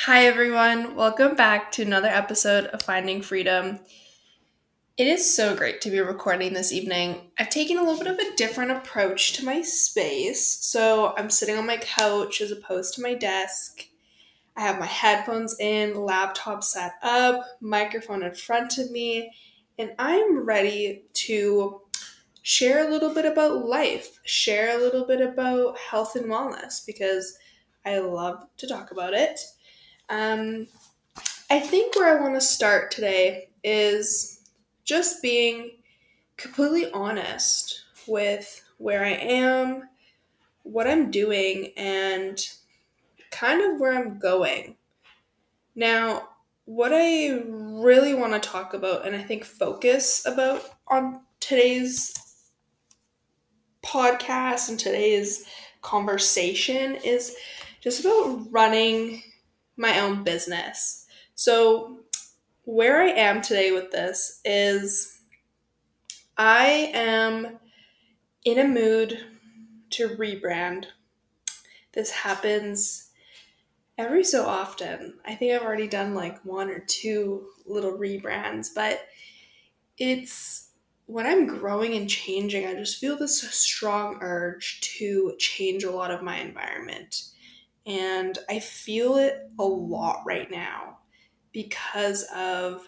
Hi, everyone. Welcome back to another episode of Finding Freedom. It is so great to be recording this evening. I've taken a little bit of a different approach to my space. So I'm sitting on my couch as opposed to my desk. I have my headphones in, laptop set up, microphone in front of me, and I'm ready to share a little bit about life, share a little bit about health and wellness because I love to talk about it. Um, I think where I want to start today is just being completely honest with where I am, what I'm doing, and kind of where I'm going. Now, what I really want to talk about and I think focus about on today's podcast and today's conversation is just about running my own business. So, where I am today with this is I am in a mood to rebrand. This happens every so often. I think I've already done like one or two little rebrands, but it's when I'm growing and changing, I just feel this strong urge to change a lot of my environment. And I feel it a lot right now because of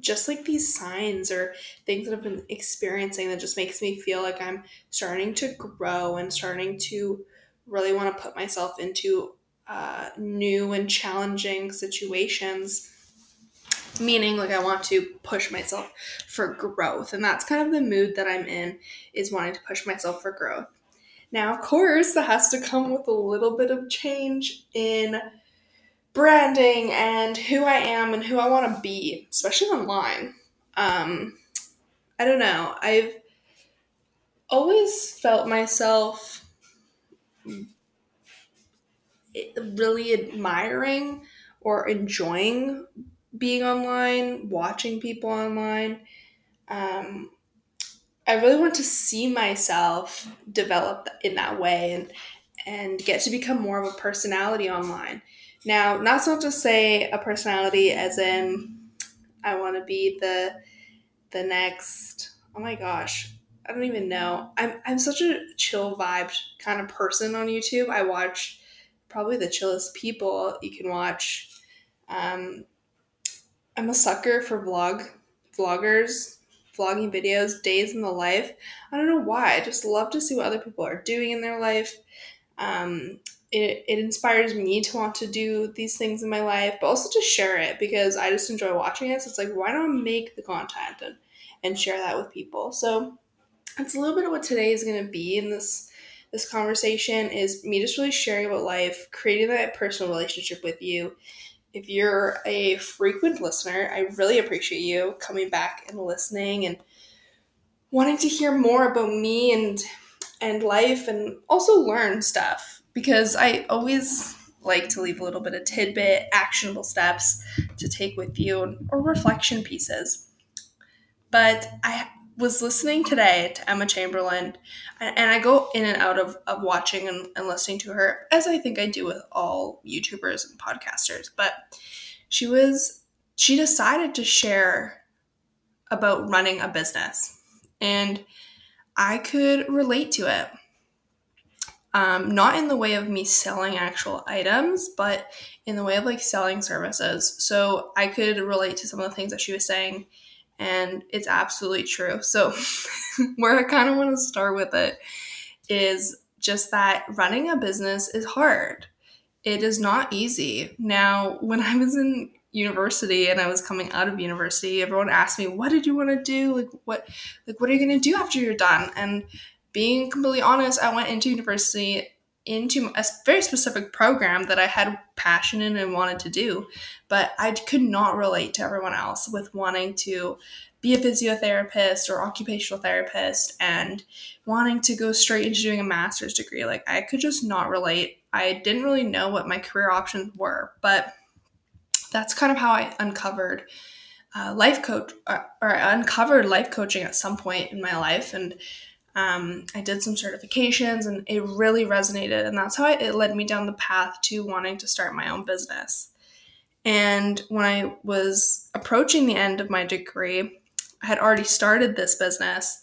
just like these signs or things that I've been experiencing that just makes me feel like I'm starting to grow and starting to really want to put myself into uh, new and challenging situations. Meaning, like, I want to push myself for growth. And that's kind of the mood that I'm in, is wanting to push myself for growth. Now, of course, that has to come with a little bit of change in branding and who I am and who I want to be, especially online. Um, I don't know. I've always felt myself really admiring or enjoying being online, watching people online. Um, I really want to see myself develop in that way and and get to become more of a personality online. Now, not to say a personality as in I want to be the the next. Oh my gosh, I don't even know. I'm I'm such a chill vibe kind of person on YouTube. I watch probably the chillest people you can watch. Um, I'm a sucker for vlog vloggers, vlogging videos, days in the life. I don't know why. I just love to see what other people are doing in their life. Um, it, it inspires me to want to do these things in my life, but also to share it because I just enjoy watching it. So it's like, why don't make the content and, and share that with people? So that's a little bit of what today is going to be in this this conversation is me just really sharing about life, creating that personal relationship with you. If you're a frequent listener, I really appreciate you coming back and listening and wanting to hear more about me and and life and also learn stuff because I always like to leave a little bit of tidbit, actionable steps to take with you, or reflection pieces. But I was listening today to Emma Chamberlain, and I go in and out of, of watching and, and listening to her, as I think I do with all YouTubers and podcasters. But she was, she decided to share about running a business, and I could relate to it um, not in the way of me selling actual items, but in the way of like selling services. So I could relate to some of the things that she was saying, and it's absolutely true. So, where I kind of want to start with it is just that running a business is hard. It is not easy. Now, when I was in university and I was coming out of university, everyone asked me, "What did you want to do? Like what like what are you going to do after you're done?" And being completely honest, I went into university into a very specific program that I had passion in and wanted to do, but I could not relate to everyone else with wanting to be a physiotherapist or occupational therapist and wanting to go straight into doing a master's degree. Like I could just not relate. I didn't really know what my career options were, but that's kind of how I uncovered uh, life coach or, uh, or uncovered life coaching at some point in my life and Um, I did some certifications and it really resonated. And that's how I, it led me down the path to wanting to start my own business. And when I was approaching the end of my degree, I had already started this business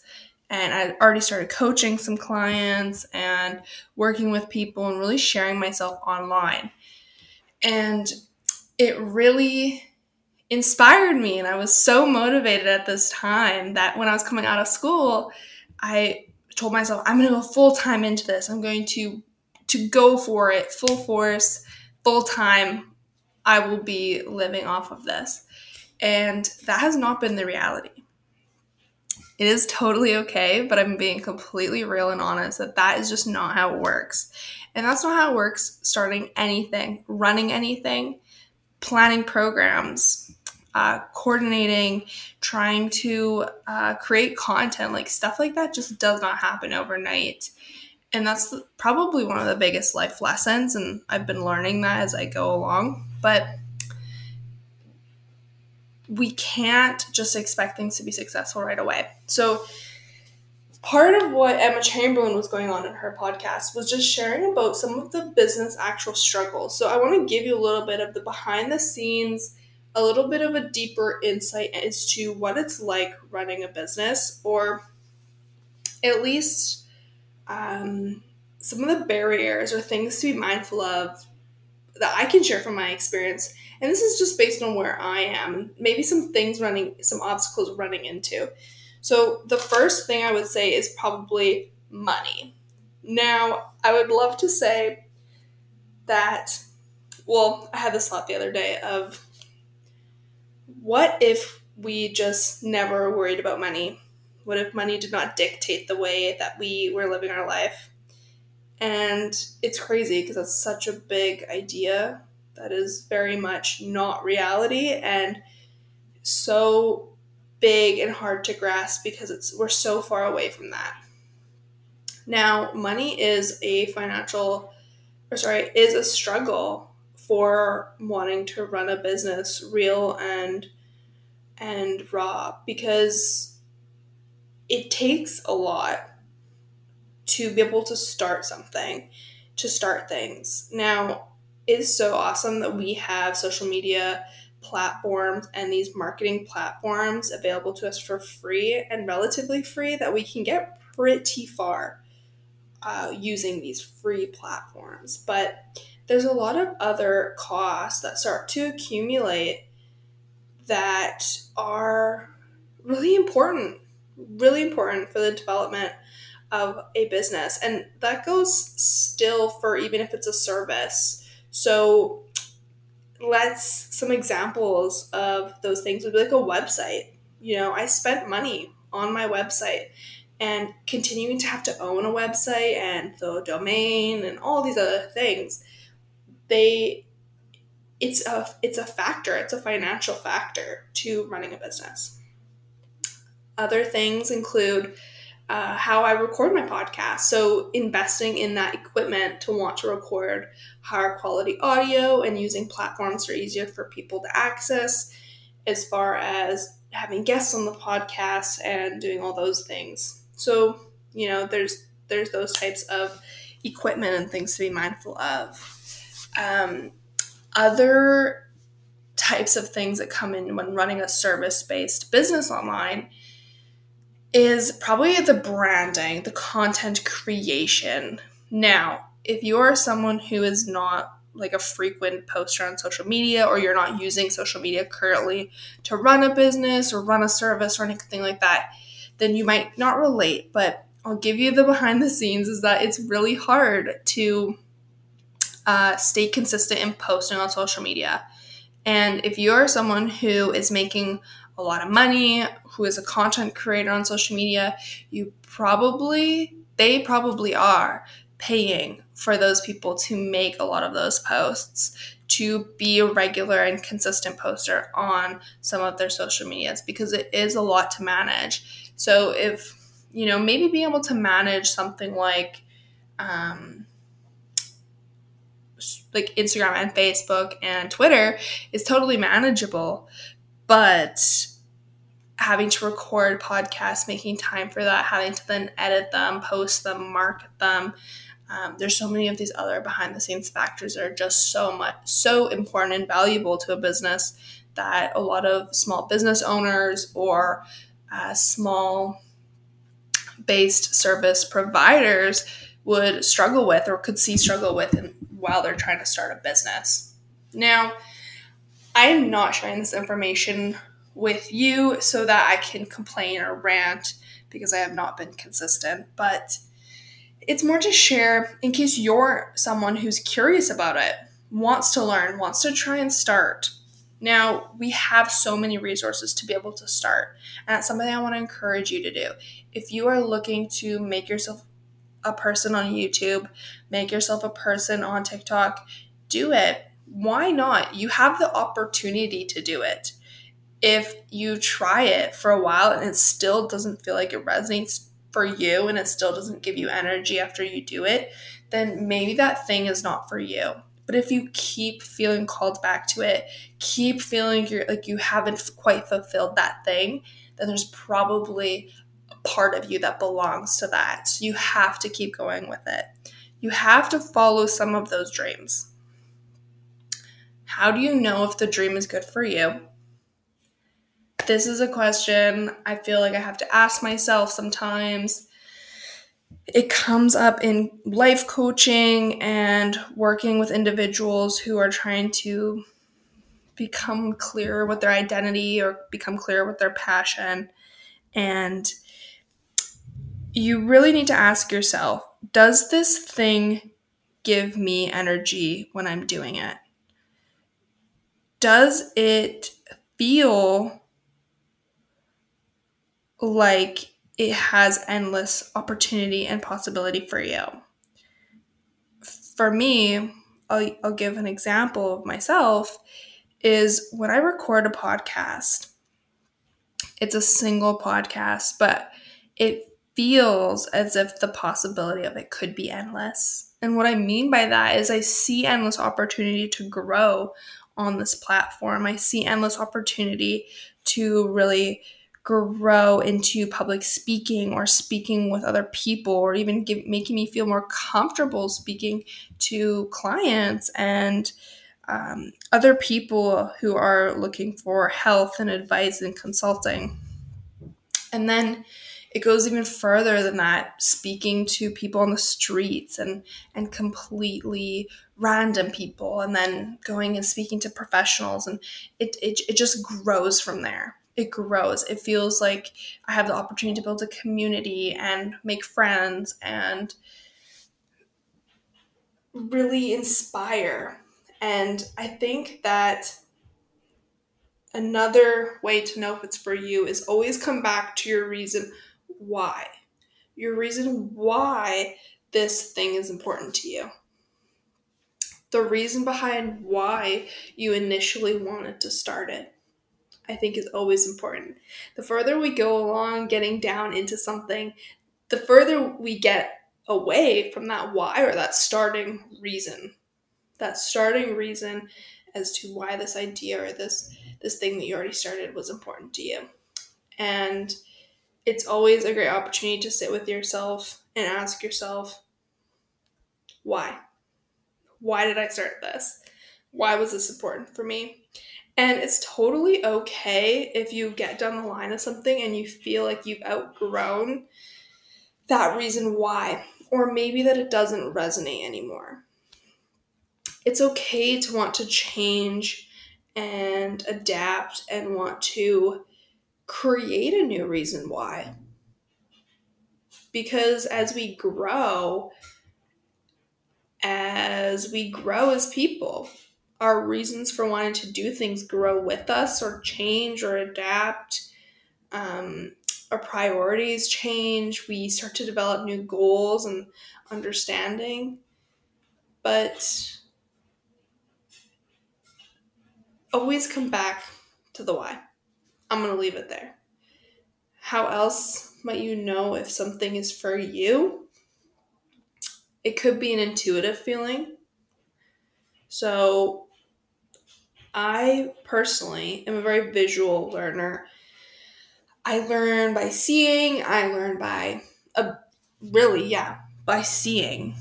and I already started coaching some clients and working with people and really sharing myself online. And it really inspired me and I was so motivated at this time that when I was coming out of school, I told myself I'm going to go full time into this. I'm going to to go for it full force, full time. I will be living off of this. And that has not been the reality. It is totally okay, but I'm being completely real and honest that that is just not how it works. And that's not how it works starting anything, running anything, planning programs, uh, coordinating, trying to uh, create content, like stuff like that just does not happen overnight. And that's probably one of the biggest life lessons. And I've been learning that as I go along. But we can't just expect things to be successful right away. So, part of what Emma Chamberlain was going on in her podcast was just sharing about some of the business actual struggles. So, I want to give you a little bit of the behind the scenes, a little bit of a deeper insight as to what it's like running a business, or at least um, some of the barriers or things to be mindful of that I can share from my experience and this is just based on where I am, maybe some things running, some obstacles running into. So, the first thing I would say is probably money. Now, I would love to say that, well, I had this thought the other day of what if we just never worried about money? What if money did not dictate the way that we were living our life? And it's crazy because that's such a big idea that is very much not reality and so big and hard to grasp because it's we're so far away from that. Now, money is a financial or sorry, is a struggle for wanting to run a business real and and raw because it takes a lot to be able to start something, to start things. Now, it is so awesome that we have social media platforms and these marketing platforms available to us for free and relatively free that we can get pretty far uh, using these free platforms. But there's a lot of other costs that start to accumulate that are really important, really important for the development of a business. And that goes still for even if it's a service so let's some examples of those things would be like a website. You know, I spent money on my website and continuing to have to own a website and the domain and all these other things, they it's a it's a factor, it's a financial factor to running a business. Other things include uh, how I record my podcast. So, investing in that equipment to want to record higher quality audio and using platforms that are easier for people to access, as far as having guests on the podcast and doing all those things. So, you know, there's there's those types of equipment and things to be mindful of. Um, other types of things that come in when running a service based business online is probably the branding, the content creation. Now, if you're someone who is not like a frequent poster on social media or you're not using social media currently to run a business or run a service or anything like that, then you might not relate. But I'll give you the behind the scenes is that it's really hard to uh, stay consistent in posting on social media. And if you're someone who is making a lot of money, who is a content creator on social media, you probably, they probably are paying for those people to make a lot of those posts, to be a regular and consistent poster on some of their social medias because it is a lot to manage. So if, you know, maybe being able to manage something like, um, like Instagram and Facebook and Twitter is totally manageable but having to record podcasts, making time for that, having to then edit them, post them, market them. Um, there's so many of these other behind the scenes factors that are just so much so important and valuable to a business that a lot of small business owners or uh, small based service providers would struggle with or could see struggle with in, while they're trying to start a business. Now, I am not sharing this information with you so that I can complain or rant because I have not been consistent, but it's more to share in case you're someone who's curious about it, wants to learn, wants to try and start. Now, we have so many resources to be able to start, and that's something I want to encourage you to do. If you are looking to make yourself a person on YouTube, make yourself a person on TikTok, do it. Why not? You have the opportunity to do it. If you try it for a while and it still doesn't feel like it resonates for you and it still doesn't give you energy after you do it, then maybe that thing is not for you. But if you keep feeling called back to it, keep feeling you're like you haven't quite fulfilled that thing, then there's probably part of you that belongs to that. So you have to keep going with it. You have to follow some of those dreams. How do you know if the dream is good for you? This is a question I feel like I have to ask myself sometimes it comes up in life coaching and working with individuals who are trying to become clear with their identity or become clear with their passion. And you really need to ask yourself does this thing give me energy when I'm doing it? Does it feel like it has endless opportunity and possibility for you. For me, I'll, I'll give an example of myself is when I record a podcast, it's a single podcast, but it feels as if the possibility of it could be endless. And what I mean by that is I see endless opportunity to grow on this platform. I see endless opportunity to really grow into public speaking or speaking with other people or even give, making me feel more comfortable speaking to clients and um, other people who are looking for health and advice and consulting. And then it goes even further than that, speaking to people on the streets and and completely random people, and then going and speaking to professionals, and it it, it just grows from there it grows. It feels like I have the opportunity to build a community and make friends and really inspire. And I think that another way to know if it's for you is always come back to your reason why. Your reason why this thing is important to you. The reason behind why you initially wanted to start it I think is always important. The further we go along getting down into something, the further we get away from that why or that starting reason. That starting reason as to why this idea or this this thing that you already started was important to you. And it's always a great opportunity to sit with yourself and ask yourself why? Why did I start this? Why was this important for me? And it's totally okay if you get down the line of something and you feel like you've outgrown that reason why, or maybe that it doesn't resonate anymore. It's okay to want to change and adapt and want to create a new reason why. Because as we grow, as we grow as people, our reasons for wanting to do things grow with us or change or adapt. Um, our priorities change. We start to develop new goals and understanding. But always come back to the why. I'm going to leave it there. How else might you know if something is for you? It could be an intuitive feeling. So, I personally am a very visual learner. I learn by seeing, I learn by uh, really, yeah, by seeing.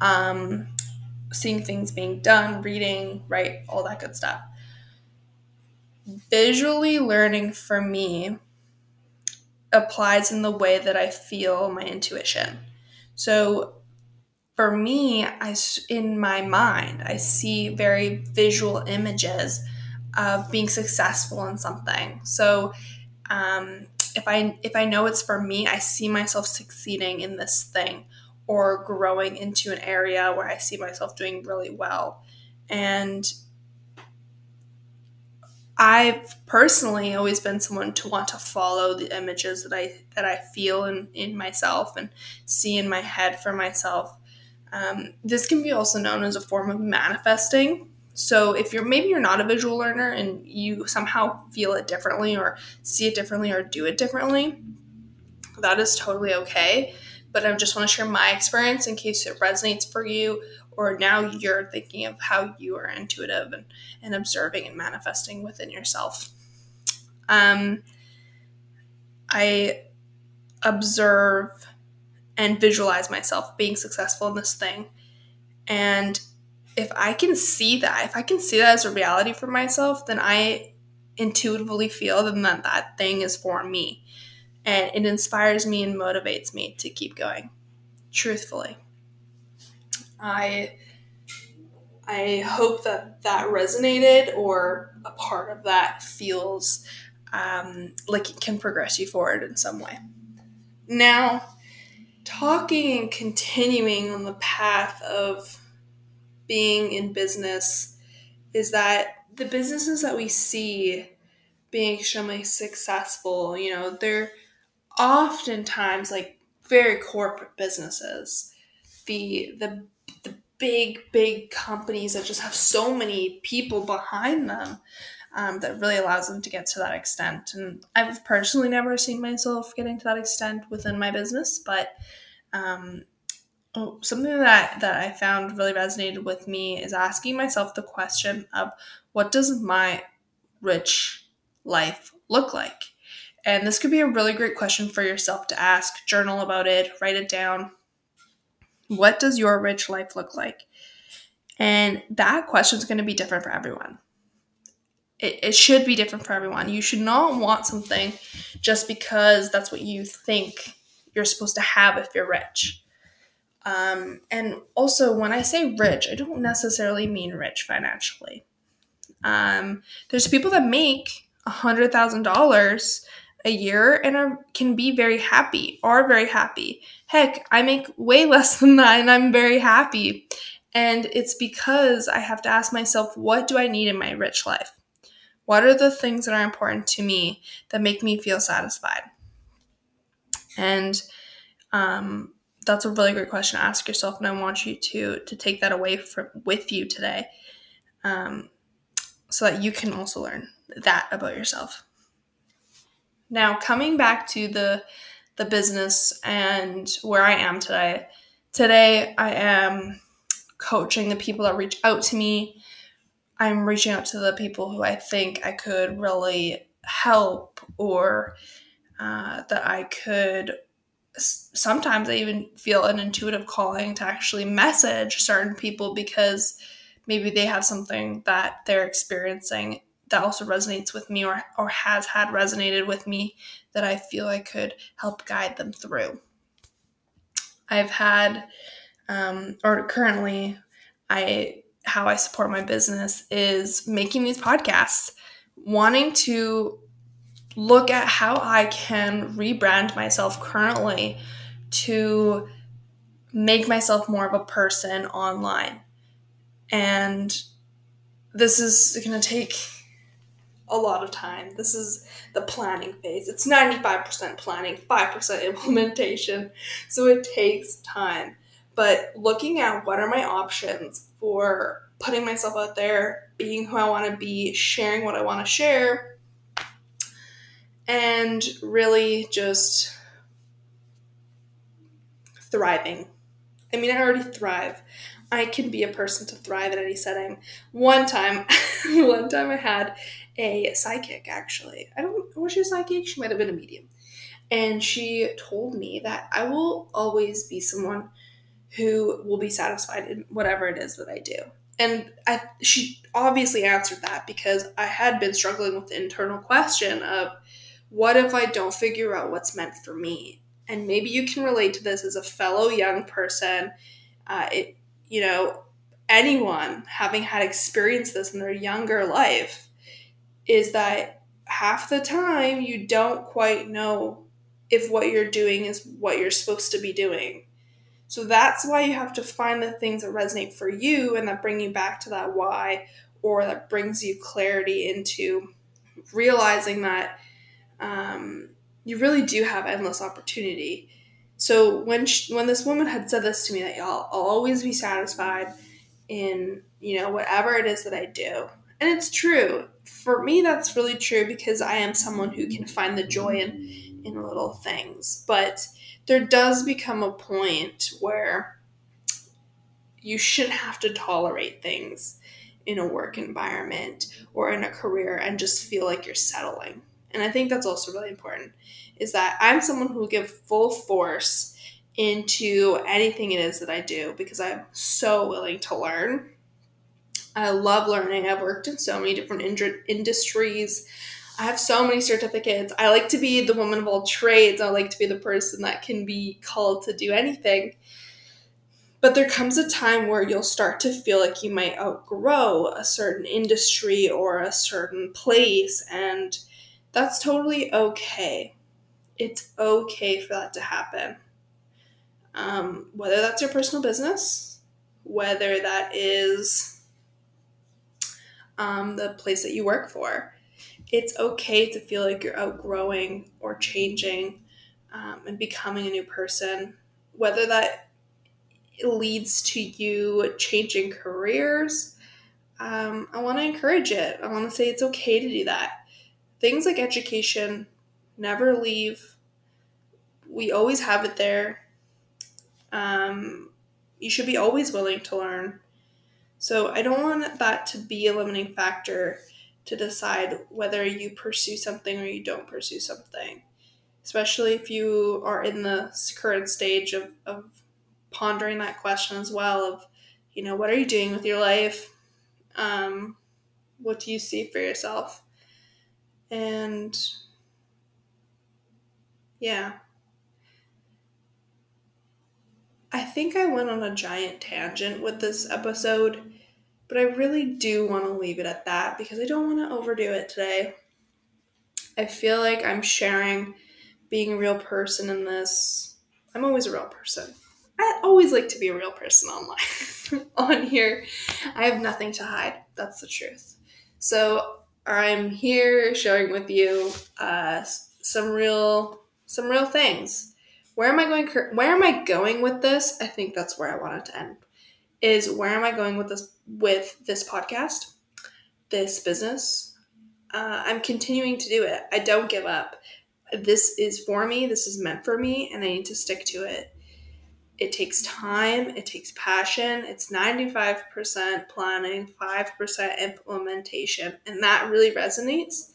Um, seeing things being done, reading, right, all that good stuff. Visually learning for me applies in the way that I feel my intuition. So for me, I in my mind, I see very visual images of being successful in something. So um, if I if I know it's for me, I see myself succeeding in this thing or growing into an area where I see myself doing really well. And I've personally always been someone to want to follow the images that I that I feel in, in myself and see in my head for myself. Um, this can be also known as a form of manifesting. So if you're maybe you're not a visual learner and you somehow feel it differently or see it differently or do it differently, that is totally okay. But I just want to share my experience in case it resonates for you or now you're thinking of how you are intuitive and, and observing and manifesting within yourself. Um, I observe and visualize myself being successful in this thing. And if I can see that, if I can see that as a reality for myself, then I intuitively feel that that, that thing is for me. And it inspires me and motivates me to keep going, truthfully. I I hope that that resonated or a part of that feels um, like it can progress you forward in some way. Now, talking and continuing on the path of being in business is that the businesses that we see being extremely successful, you know, they're oftentimes like very corporate businesses. The the the big big companies that just have so many people behind them um, that really allows them to get to that extent. And I've personally never seen myself getting to that extent within my business, but um, oh, something that, that I found really resonated with me is asking myself the question of what does my rich life look like? And this could be a really great question for yourself to ask, journal about it, write it down. What does your rich life look like? And that question is going to be different for everyone it, it should be different for everyone. You should not want something just because that's what you think you're supposed to have if you're rich. Um, and also, when I say rich, I don't necessarily mean rich financially. Um, there's people that make a hundred thousand dollars a year and are, can be very happy, are very happy. Heck, I make way less than that, and I'm very happy. And it's because I have to ask myself, what do I need in my rich life? What are the things that are important to me that make me feel satisfied? And um, that's a really great question to ask yourself, and I want you to to take that away from with you today, um, so that you can also learn that about yourself. Now, coming back to the the business and where I am today. Today, I am coaching the people that reach out to me I'm reaching out to the people who I think I could really help or uh, that I could. Sometimes I even feel an intuitive calling to actually message certain people because maybe they have something that they're experiencing that also resonates with me or, or has had resonated with me that I feel I could help guide them through. I've had, um, or currently, I how I support my business is making these podcasts, wanting to look at how I can rebrand myself currently to make myself more of a person online. And this is going to take a lot of time. This is the planning phase. It's 95% planning, 5% implementation. So it takes time. But looking at what are my options, for putting myself out there, being who I want to be, sharing what I want to share, and really just thriving. I mean, I already thrive I can be a person to thrive in any setting. One time, one time I had a psychic actually. I don't was she a psychic? She might have been a medium. And she told me that I will always be someone who will be satisfied in whatever it is that I do. And I she obviously answered that because I had been struggling with the internal question of what if I don't figure out what's meant for me? And maybe you can relate to this as a fellow young person. Uh, it, you know, anyone having had experienced this in their younger life is that half the time you don't quite know if what you're doing is what you're supposed to be doing. So that's why you have to find the things that resonate for you and that bring you back to that why or that brings you clarity into realizing that um, you really do have endless opportunity. So when she, when this woman had said this to me that I'll always be satisfied in you know whatever it is that I do, and it's true for me. That's really true because I am someone who can find the joy in in little things. But there does become a point where you shouldn't have to tolerate things in a work environment or in a career and just feel like you're settling. And I think that's also really important is that I'm someone who will give full force into anything it is that I do because I'm so willing to learn. I love learning. I've worked in so many different ind- industries. I have so many certificates. I like to be the woman of all trades. I like to be the person that can be called to do anything. But there comes a time where you'll start to feel like you might outgrow a certain industry or a certain place, and that's totally okay. It's okay for that to happen. Um, whether that's your personal business, whether that is um, the place that you work for it's okay to feel like you're outgrowing or changing um, and becoming a new person, whether that leads to you changing careers. Um, I want to encourage it. I want to say it's okay to do that. Things like education never leave. We always have it there. Um, you should be always willing to learn. So I don't want that to be a limiting factor to decide whether you pursue something or you don't pursue something. Especially if you are in the current stage of, of pondering that question as well of, you know, what are you doing with your life? Um, what do you see for yourself? And yeah. I think I went on a giant tangent with this episode but I really do want to leave it at that because I don't want to overdo it today. I feel like I'm sharing being a real person in this. I'm always a real person. I always like to be a real person online. On here, I have nothing to hide. That's the truth. So I'm here sharing with you uh, some real some real things. Where am I going? Where am I going with this? I think that's where I wanted to end is where am I going with this with this podcast, this business? Uh, I'm continuing to do it. I don't give up. This is for me. This is meant for me, and I need to stick to it. It takes time. It takes passion. It's 95% planning, 5% implementation, and that really resonates.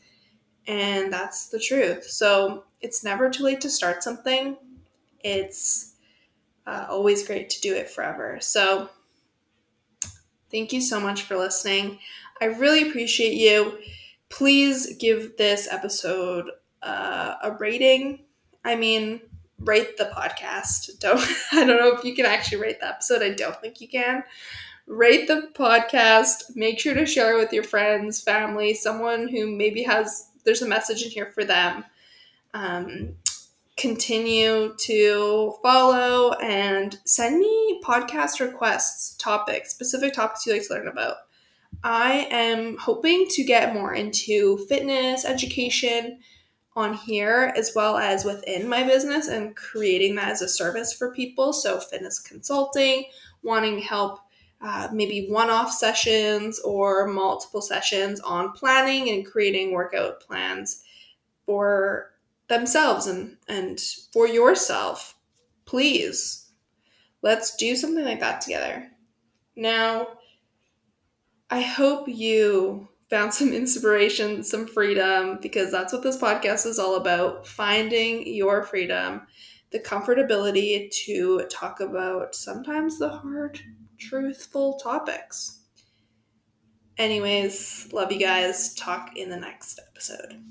And that's the truth. So it's never too late to start something. It's uh, always great to do it forever. So Thank you so much for listening. I really appreciate you. Please give this episode uh, a rating. I mean, rate the podcast. Don't I don't know if you can actually rate the episode. I don't think you can. Rate the podcast. Make sure to share with your friends, family, someone who maybe has there's a message in here for them. Um, continue to follow and send me podcast requests, topics, specific topics you like to learn about. I am hoping to get more into fitness education on here as well as within my business and creating that as a service for people. So, fitness consulting, wanting help, uh, maybe one off sessions or multiple sessions on planning and creating workout plans for themselves and and for yourself please let's do something like that together Now, I hope you found some inspiration, some freedom, because that's what this podcast is all about finding your freedom, the comfortability to talk about sometimes the hard, truthful topics. Anyways, love you guys. Talk in the next episode.